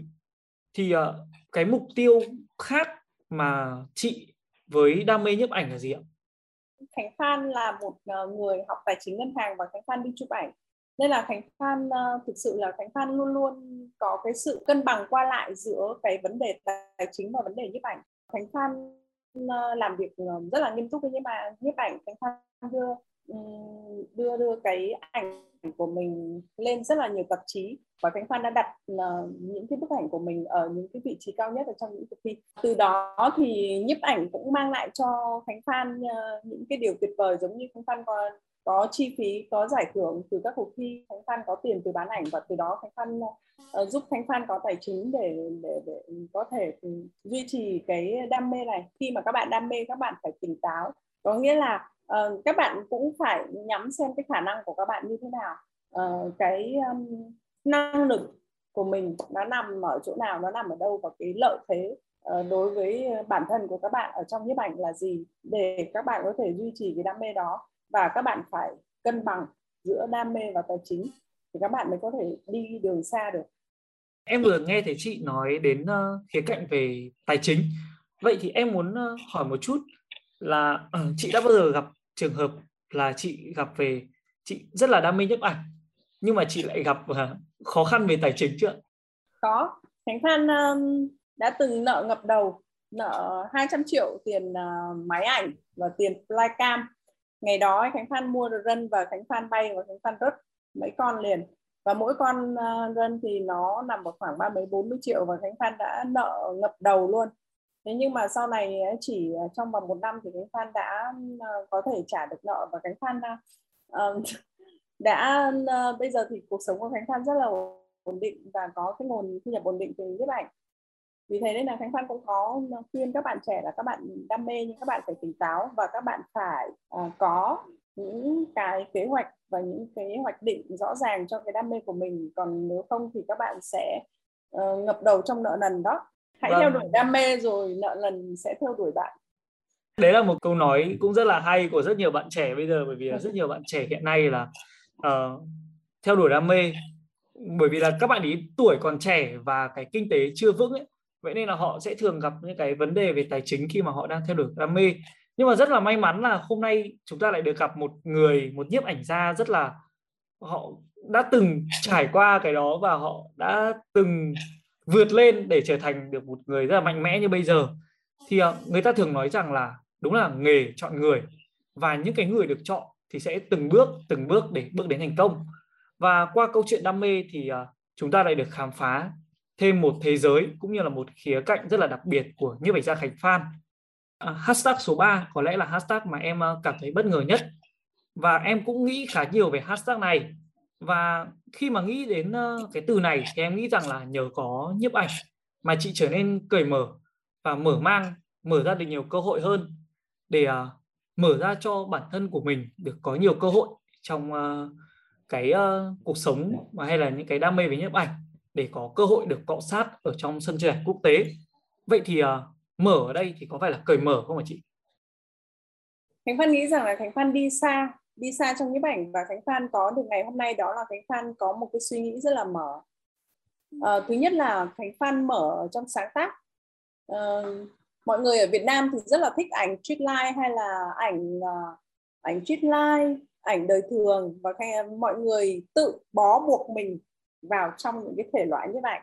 thì uh, cái mục tiêu khác mà chị với đam mê nhiếp ảnh là gì ạ? Khánh Phan là một người học tài chính ngân hàng và Khánh Phan đi chụp ảnh nên là Khánh Phan thực sự là Khánh Phan luôn luôn có cái sự cân bằng qua lại giữa cái vấn đề tài chính và vấn đề nhiếp ảnh Khánh Phan Ờ, làm việc ờ, rất là nghiêm túc với nhiếp ảnh nhiếp ảnh Khánh Phan đưa đưa đưa cái ảnh của mình lên rất là nhiều tạp chí và Khánh Phan đã đặt uh, những cái bức ảnh của mình ở những cái vị trí cao nhất ở trong những cuộc thi. Từ đó thì nhiếp ảnh cũng mang lại cho Khánh Phan uh, những cái điều tuyệt vời giống như Khánh Phan còn có chi phí, có giải thưởng từ các cuộc thi, Khánh Phan có tiền từ bán ảnh và từ đó Khánh Phan uh, giúp Khánh Phan có tài chính để để để có thể duy trì cái đam mê này. Khi mà các bạn đam mê các bạn phải tỉnh táo. Có nghĩa là uh, các bạn cũng phải nhắm xem cái khả năng của các bạn như thế nào uh, cái um, năng lực của mình nó nằm ở chỗ nào nó nằm ở đâu và cái lợi thế uh, đối với bản thân của các bạn ở trong nhiếp ảnh là gì để các bạn có thể duy trì cái đam mê đó và các bạn phải cân bằng giữa đam mê và tài chính thì các bạn mới có thể đi đường xa được em vừa nghe thấy chị nói đến uh, khía cạnh về tài chính vậy thì em muốn uh, hỏi một chút là uh, chị đã bao giờ gặp trường hợp là chị gặp về chị rất là đam mê nhiếp ảnh nhưng mà chị lại gặp uh, khó khăn về tài chính chưa? Có. Khánh Phan um, đã từng nợ ngập đầu nợ 200 triệu tiền uh, máy ảnh và tiền flycam. Ngày đó Khánh Phan mua được rân và Khánh Phan bay và Khánh Phan rớt mấy con liền. Và mỗi con ờ, rân thì nó nằm ở khoảng ba mấy bốn mươi triệu và Khánh Phan đã nợ ngập đầu luôn. Thế nhưng mà sau này chỉ ờ, trong vòng một năm thì Khánh Phan đã ờ, có thể trả được nợ và Khánh Phan <laughs> đã, đã bây giờ thì cuộc sống của Khánh Phan rất là ổn định và có cái nguồn thu nhập ổn định từ nhiếp ảnh vì thế nên là Khánh Phan cũng có khuyên các bạn trẻ là các bạn đam mê nhưng các bạn phải tỉnh táo và các bạn phải uh, có những cái kế hoạch và những cái hoạch định rõ ràng cho cái đam mê của mình. Còn nếu không thì các bạn sẽ uh, ngập đầu trong nợ nần đó. Hãy vâng. theo đuổi đam mê rồi nợ nần sẽ theo đuổi bạn. Đấy là một câu nói cũng rất là hay của rất nhiều bạn trẻ bây giờ bởi vì là rất nhiều bạn trẻ hiện nay là uh, theo đuổi đam mê. Bởi vì là các bạn ý tuổi còn trẻ và cái kinh tế chưa vững ấy vậy nên là họ sẽ thường gặp những cái vấn đề về tài chính khi mà họ đang theo đuổi đam mê. Nhưng mà rất là may mắn là hôm nay chúng ta lại được gặp một người, một nhiếp ảnh gia rất là, họ đã từng trải qua cái đó và họ đã từng vượt lên để trở thành được một người rất là mạnh mẽ như bây giờ. Thì ờ, người ta thường nói rằng là đúng là nghề chọn người và những cái người được chọn thì sẽ từng bước từng bước để bước đến thành công. Và qua câu chuyện đam mê thì ờ, chúng ta lại được khám phá thêm một thế giới cũng như là một khía cạnh rất là đặc biệt của nhiếp ảnh gia Khánh Phan. À, hashtag số 3 có lẽ là hashtag mà em ờ, cảm thấy bất ngờ nhất. Và em cũng nghĩ khá nhiều về hashtag này. Và khi mà nghĩ đến ờ, cái từ này thì em nghĩ rằng là nhờ có nhiếp ảnh mà chị trở nên cởi mở và mở mang mở ra được nhiều cơ hội hơn để uh, mở ra cho bản thân của mình được có nhiều cơ hội trong uh, cái uh, cuộc sống mà hay là những cái đam mê về nhiếp ảnh để có cơ hội được cọ sát ở trong sân chơi quốc tế. Vậy thì uh, mở ở đây thì có phải là cởi mở không ạ chị? Khánh Phan nghĩ rằng là Khánh Phan đi xa đi xa trong nhiếp ảnh và Khánh Phan có được ngày hôm nay đó là Khánh Phan có một cái suy nghĩ rất là mở. À, thứ nhất là Khánh Phan mở trong sáng tác. À, mọi người ở Việt Nam thì rất là thích ảnh street life hay là ảnh uh, ảnh street life ảnh đời thường và mọi người tự bó buộc mình vào trong những cái thể loại nhiếp ảnh.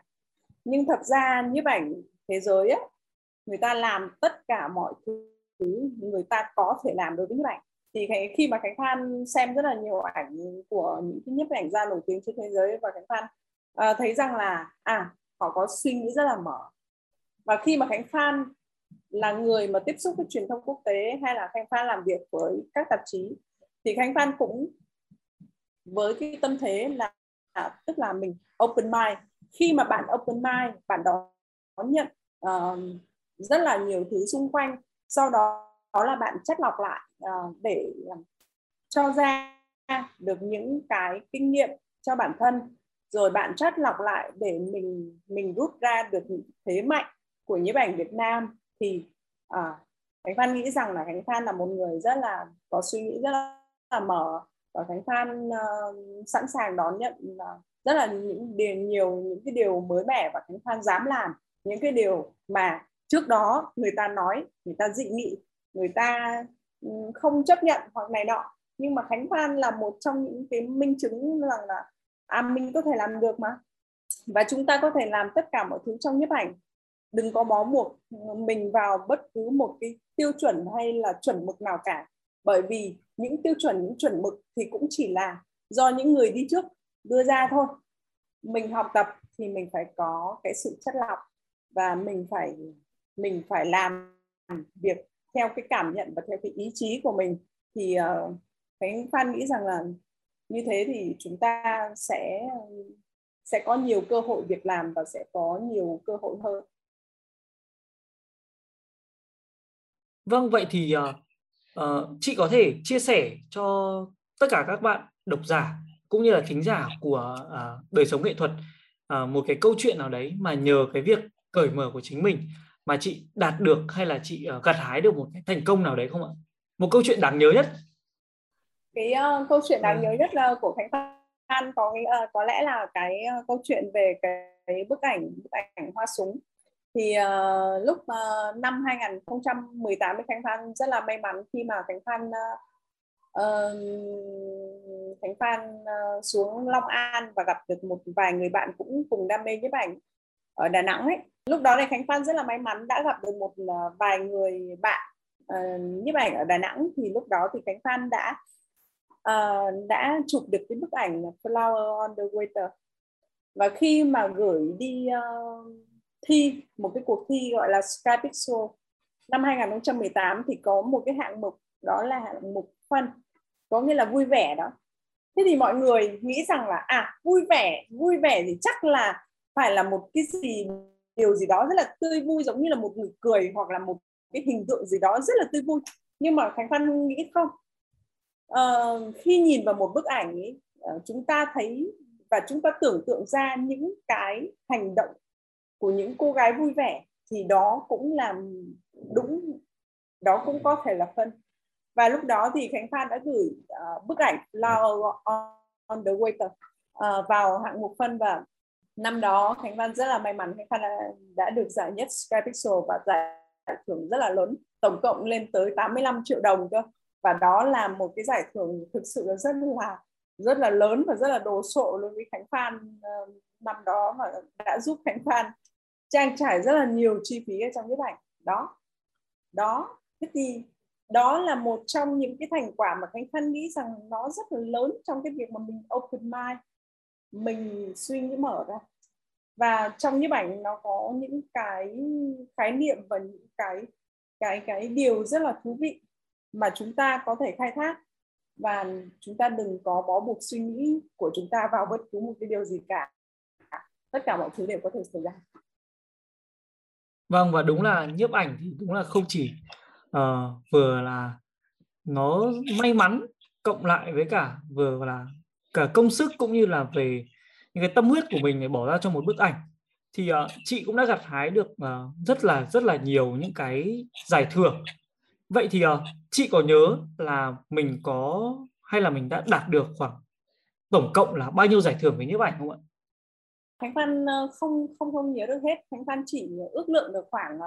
Nhưng thật ra nhiếp ảnh thế giới á người ta làm tất cả mọi thứ người ta có thể làm đối với nhiếp ảnh. Thì khi mà khánh phan xem rất là nhiều ảnh của những cái nhiếp ảnh gia nổi tiếng trên thế giới và khánh phan uh, thấy rằng là à họ có suy nghĩ rất là mở. Và khi mà khánh phan là người mà tiếp xúc với truyền thông quốc tế hay là khánh phan làm việc với các tạp chí thì khánh phan cũng với cái tâm thế là à, tức là mình open mind. Khi mà bạn open mind bạn đón nhận uh, rất là nhiều thứ xung quanh. Sau đó đó là bạn chất lọc lại uh, để cho ra được những cái kinh nghiệm cho bản thân. Rồi bạn chất lọc lại để mình mình rút ra được những thế mạnh của nhiếp ảnh Việt Nam. Thì à, Khánh Phan nghĩ rằng là Khánh Phan là một người rất là có suy nghĩ rất là mở và Khánh Phan uh, ờ, sẵn sàng đón nhận uh, rất là những điều nhiều những cái điều mới mẻ và Khánh Phan dám làm. Những cái điều mà trước đó người ta nói người ta dị nghị người ta ừ, không chấp nhận hoặc này nọ. Nhưng mà Khánh Phan là một trong những cái minh chứng rằng là à mình có thể làm được mà. Và chúng ta có thể làm tất cả mọi thứ trong nhiếp ảnh. Đừng có bó buộc ừ, mình vào bất cứ một cái tiêu chuẩn hay là chuẩn mực nào cả bởi vì những tiêu chuẩn những chuẩn mực thì cũng chỉ là do những người đi trước đưa ra thôi mình học tập thì mình phải có cái sự chất lọc và mình phải mình phải làm việc theo cái cảm nhận và theo cái ý chí của mình thì uh, Khánh Phan nghĩ rằng là như thế thì chúng ta sẽ sẽ có nhiều cơ hội việc làm và sẽ có nhiều cơ hội hơn. Vâng, vậy thì uh, uh, chị có thể chia sẻ cho tất cả các bạn độc giả cũng như là thính giả của uh, đời sống nghệ thuật uh, một cái câu chuyện nào đấy mà nhờ cái việc cởi mở của chính mình mà chị đạt được hay là chị uh, gặt hái được một cái thành công nào đấy không ạ? Một câu chuyện đáng nhớ nhất. Cái uh, câu chuyện đáng ừ. nhớ nhất là của Khánh Phan có uh, có lẽ là cái uh, câu chuyện về cái, cái bức ảnh bức ảnh hoa súng thì uh, lúc uh, năm 2018 thì Khánh Phan rất là may mắn khi mà Khánh Phan uh, Khánh Phan uh, xuống Long An và gặp được một vài người bạn cũng cùng đam mê nhiếp ảnh ở Đà Nẵng ấy. Lúc đó thì Khánh Phan rất là may mắn đã gặp được một uh, vài người bạn uh, nhiếp ảnh ở Đà Nẵng. Thì lúc đó thì Khánh Phan đã uh, đã chụp được cái bức ảnh Flower on the Water. Và khi mà gửi đi uh, thi một cái cuộc thi gọi là Sky Pixel. Năm 2018 thì có một cái hạng mục đó là hạng mục phân có nghĩa là vui vẻ đó. Thế thì mọi người nghĩ rằng là à vui vẻ vui vẻ thì chắc là phải là một cái gì điều gì đó rất là tươi vui giống như là một nụ cười hoặc là một cái hình tượng gì đó rất là tươi vui. Nhưng mà khánh phan nghĩ không. À, khi nhìn vào một bức ảnh ấy, ờ, chúng ta thấy và chúng ta tưởng tượng ra những cái hành động của những cô gái vui vẻ thì đó cũng là đúng đó cũng có thể là phân. Và lúc đó thì khánh phan đã gửi uh, bức ảnh Flower on the Water uh, vào hạng mục phân. Và năm đó khánh phan rất là may mắn khánh phan đã, đã được giải nhất Sky Pixel và giải thưởng rất là lớn tổng cộng lên tới 85 triệu đồng cơ. Và đó là một cái giải thưởng thực sự là rất là rất là lớn và rất là đồ sộ đối với Khánh Phan uh, năm đó mà đã giúp Khánh Phan trang trải rất là nhiều chi phí ở trong nhiếp ảnh đó. Đó. Thế thì đó là một trong những cái thành quả mà Khánh Phan nghĩ rằng nó rất là lớn trong cái việc mà mình open mind, mình suy nghĩ mở ra. Và trong nhiếp ảnh nó có những cái khái niệm và những cái cái cái điều rất là thú vị mà chúng ta có thể khai thác. Và chúng ta đừng có bó buộc suy nghĩ của chúng ta vào bất cứ một cái điều gì cả. Tất cả mọi thứ đều có thể xảy ra vâng và đúng là nhiếp ảnh thì đúng là không chỉ uh, vừa là nó may mắn cộng lại với cả vừa là cả công sức cũng như là về những cái tâm huyết của mình để bỏ ra cho một bức ảnh thì uh, chị cũng đã gặt hái được uh, rất là rất là nhiều những cái giải thưởng vậy thì uh, chị có nhớ là mình có hay là mình đã đạt được khoảng tổng cộng là bao nhiêu giải thưởng về nhiếp ảnh không ạ? Khánh Phan ờ, không không không nhớ được hết. Khánh Phan chỉ ước lượng được khoảng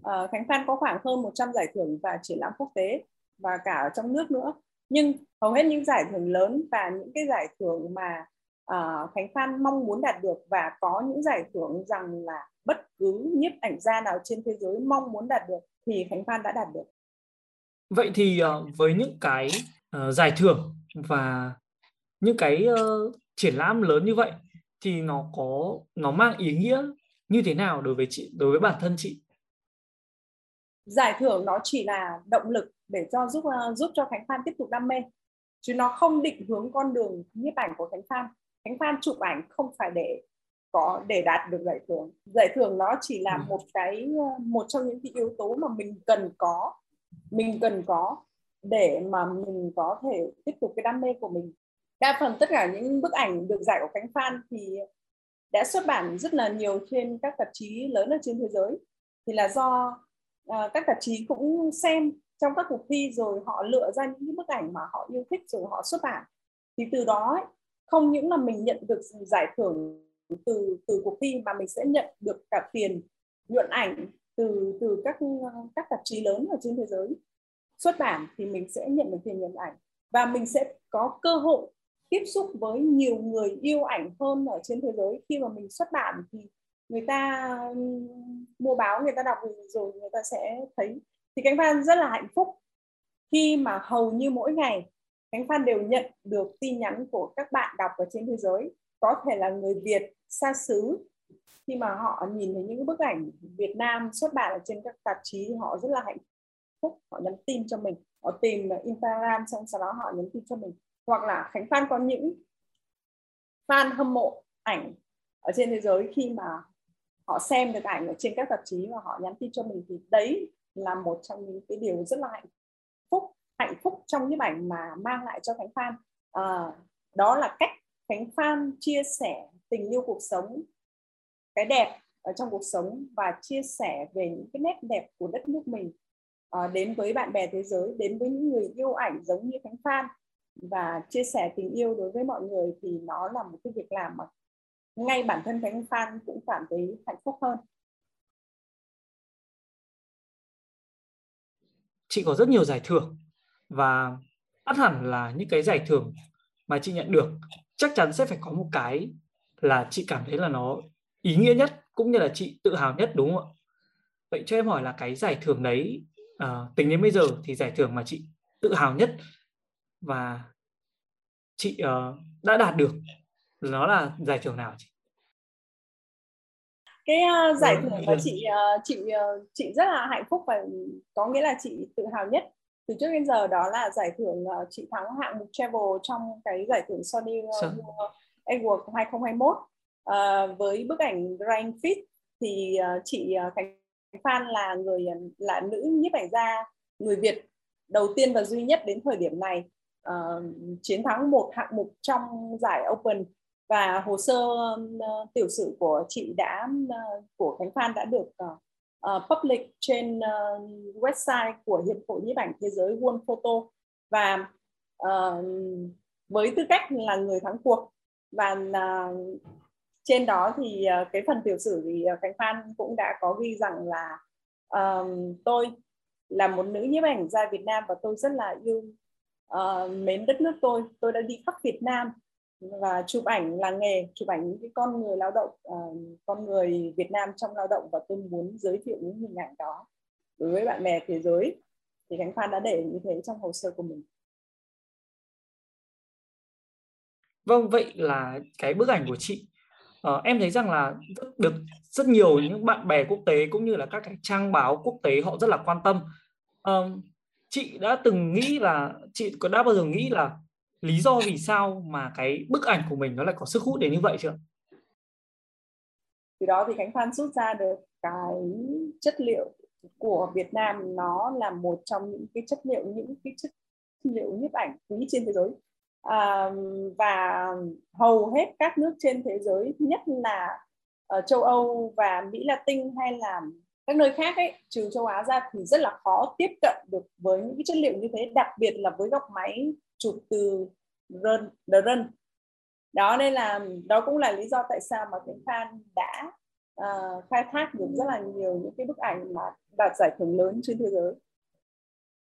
uh, Khánh Phan có khoảng hơn 100 giải thưởng và triển lãm quốc tế và cả ở trong nước nữa. Nhưng hầu hết những giải thưởng lớn và những cái giải thưởng mà uh, Khánh Phan mong muốn đạt được và có những giải thưởng rằng là bất cứ nhiếp ảnh gia nào trên thế giới mong muốn đạt được thì Khánh Phan đã đạt được. Vậy thì uh, với những cái uh, giải thưởng và những cái uh, triển lãm lớn như vậy thì nó có nó mang ý nghĩa như thế nào đối với chị đối với bản thân chị? Giải thưởng nó chỉ là động lực để cho giúp uh, giúp cho Khánh Phan tiếp tục đam mê. Chứ nó không định hướng con đường nhiếp ảnh của Khánh Phan. Khánh Phan chụp ảnh không phải để có để đạt được giải thưởng. Giải thưởng nó chỉ là ừ. một cái một trong những cái yếu tố mà mình cần có mình cần có để mà mình có thể tiếp tục cái đam mê của mình đa phần tất cả những bức ảnh được giải của Khánh Phan thì đã xuất bản rất là nhiều trên các tạp chí lớn ở trên thế giới. Thì là do uh, các tạp chí cũng xem trong các cuộc thi rồi họ lựa ra những bức ảnh mà họ yêu thích rồi họ xuất bản. Thì từ đó ấy, không những là mình nhận được giải thưởng từ từ cuộc thi mà mình sẽ nhận được cả tiền nhuận ảnh từ từ các các tạp chí lớn ở trên thế giới. Xuất bản thì mình sẽ nhận được tiền nhuận ảnh và mình sẽ có cơ hội tiếp xúc với nhiều người yêu ảnh hơn ở trên thế giới. Khi mà mình xuất bản thì người ta mua báo, người ta đọc rồi người ta sẽ thấy. Thì cánh phan rất là hạnh phúc. Khi mà hầu như mỗi ngày, cánh phan đều nhận được tin nhắn của các bạn đọc ở trên thế giới. Có thể là người việt xa xứ. Khi mà họ nhìn thấy những bức ảnh Việt Nam xuất bản ở trên các tạp chí, họ rất là hạnh phúc. Họ nhắn tin cho mình. Họ tìm Instagram, xong sau đó họ nhắn tin cho mình hoặc là Khánh Phan có những fan hâm mộ ảnh ở trên thế giới khi mà họ xem được ảnh ở trên các tạp chí và họ nhắn tin cho mình thì đấy là một trong những cái điều rất là hạnh phúc hạnh phúc trong những ảnh mà mang lại cho Khánh Phan. À, đó là cách Khánh Phan chia sẻ tình yêu cuộc sống cái đẹp ở trong cuộc sống và chia sẻ về những cái nét đẹp của đất nước mình à, đến với bạn bè thế giới đến với những người yêu ảnh giống như Khánh Phan và chia sẻ tình yêu đối với mọi người thì nó là một cái việc làm mà ngay bản thân Khánh Phan cũng cảm thấy hạnh phúc hơn. Chị có rất nhiều giải thưởng và ắt hẳn là những cái giải thưởng mà chị nhận được chắc chắn sẽ phải có một cái là chị cảm thấy là nó ý nghĩa nhất cũng như là chị tự hào nhất đúng không ạ? Vậy cho em hỏi là cái giải thưởng đấy à, tính đến bây giờ thì giải thưởng mà chị tự hào nhất và chị uh, đã đạt được nó là giải thưởng nào chị? cái uh, giải thưởng mà vâng. chị uh, chị uh, chị rất là hạnh phúc và có nghĩa là chị tự hào nhất từ trước đến giờ đó là giải thưởng uh, chị thắng hạng mục travel trong cái giải thưởng Sony uh, Award 2021 uh, với bức ảnh Grand Fit thì uh, chị uh, Khánh Phan là người là nữ nhiếp ảnh gia người Việt đầu tiên và duy nhất đến thời điểm này uh, chiến thắng một hạng mục trong giải Open. Và hồ sơ uh, tiểu sử của chị đã uh, của Khánh Phan đã được uh, uh, public trên uh, website của Hiệp hội nhiếp ảnh thế giới World Photo. Và uh, với tư cách là người thắng cuộc và uh, trên đó thì uh, cái phần tiểu sử thì uh, Khánh Phan cũng đã có ghi rằng là uh, tôi là một nữ nhiếp ảnh gia Việt Nam và tôi rất là yêu uh, mến đất nước tôi. Tôi đã đi khắp Việt Nam và chụp ảnh là nghề chụp ảnh những cái con người lao động uh, con người Việt Nam trong lao động và tôi muốn giới thiệu những hình ảnh đó đối với bạn bè thế giới. Thì Khánh Phan đã để như thế trong hồ sơ của mình. Vâng, vậy là cái bức ảnh của chị. Uh, em thấy rằng là được rất nhiều những bạn bè quốc tế cũng như là các cái trang báo quốc tế họ rất là quan tâm. Uh, chị đã từng nghĩ là chị có đã bao giờ nghĩ là lý do vì sao mà cái bức ảnh của mình nó lại có sức hút đến như vậy chưa? Từ đó thì Khánh Phan rút ra được cái chất liệu của Việt Nam nó là một trong những cái chất liệu những cái chất liệu nhiếp ảnh quý trên thế giới à, và hầu hết các nước trên thế giới nhất là ở châu Âu và Mỹ Latin hay là các nơi khác ấy trừ châu Á ra thì rất là khó tiếp cận được với những cái chất liệu như thế đặc biệt là với góc máy chụp từ run the run đó nên là đó cũng là lý do tại sao mà Khánh Phan đã uh, khai thác được rất là nhiều những cái bức ảnh mà đạt giải thưởng lớn trên thế giới.